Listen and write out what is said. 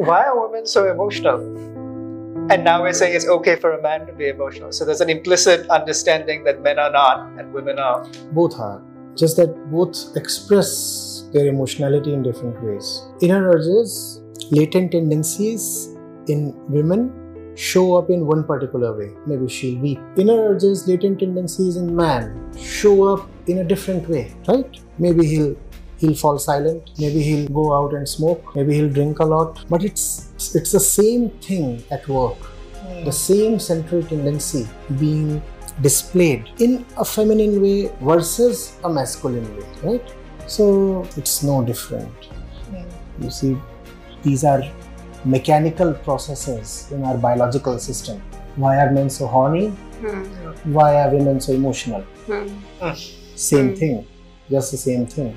why are women so emotional? And now we're saying it's okay for a man to be emotional. So there's an implicit understanding that men are not and women are. Both are. Just that both express their emotionality in different ways. Inner urges, latent tendencies in women show up in one particular way. Maybe she'll weep. Inner urges, latent tendencies in man show up in a different way, right? Maybe he'll he'll fall silent. Maybe he'll go out and smoke. Maybe he'll drink a lot. But it's it's the same thing at work. Mm. the same central tendency being displayed in a feminine way versus a masculine way right? So it's no different. Mm. you see these are mechanical processes in our biological system. Why are men so horny? Mm. why are women so emotional? Hmm. Same hmm. thing. Just the same thing